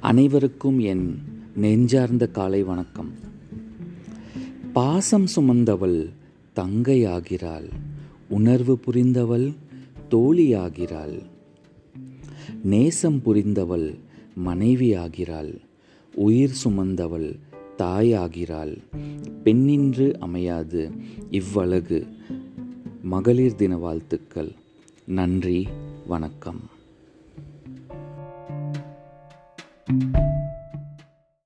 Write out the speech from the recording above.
அனைவருக்கும் என் நெஞ்சார்ந்த காலை வணக்கம். பாசம் சுமந்தவள் தங்கையாகிறாள் உணர்வு புரிந்தவள் தோழியாகிறாள் நேசம் புரிந்தவள் மனைவியாகிறாள் உயிர் சுமந்தவள் தாயாகிறாள் பெண்ணின்று அமையாது இவ்வழகு மகளிர் தின வாழ்த்துக்கள். நன்றி வணக்கம். Thank you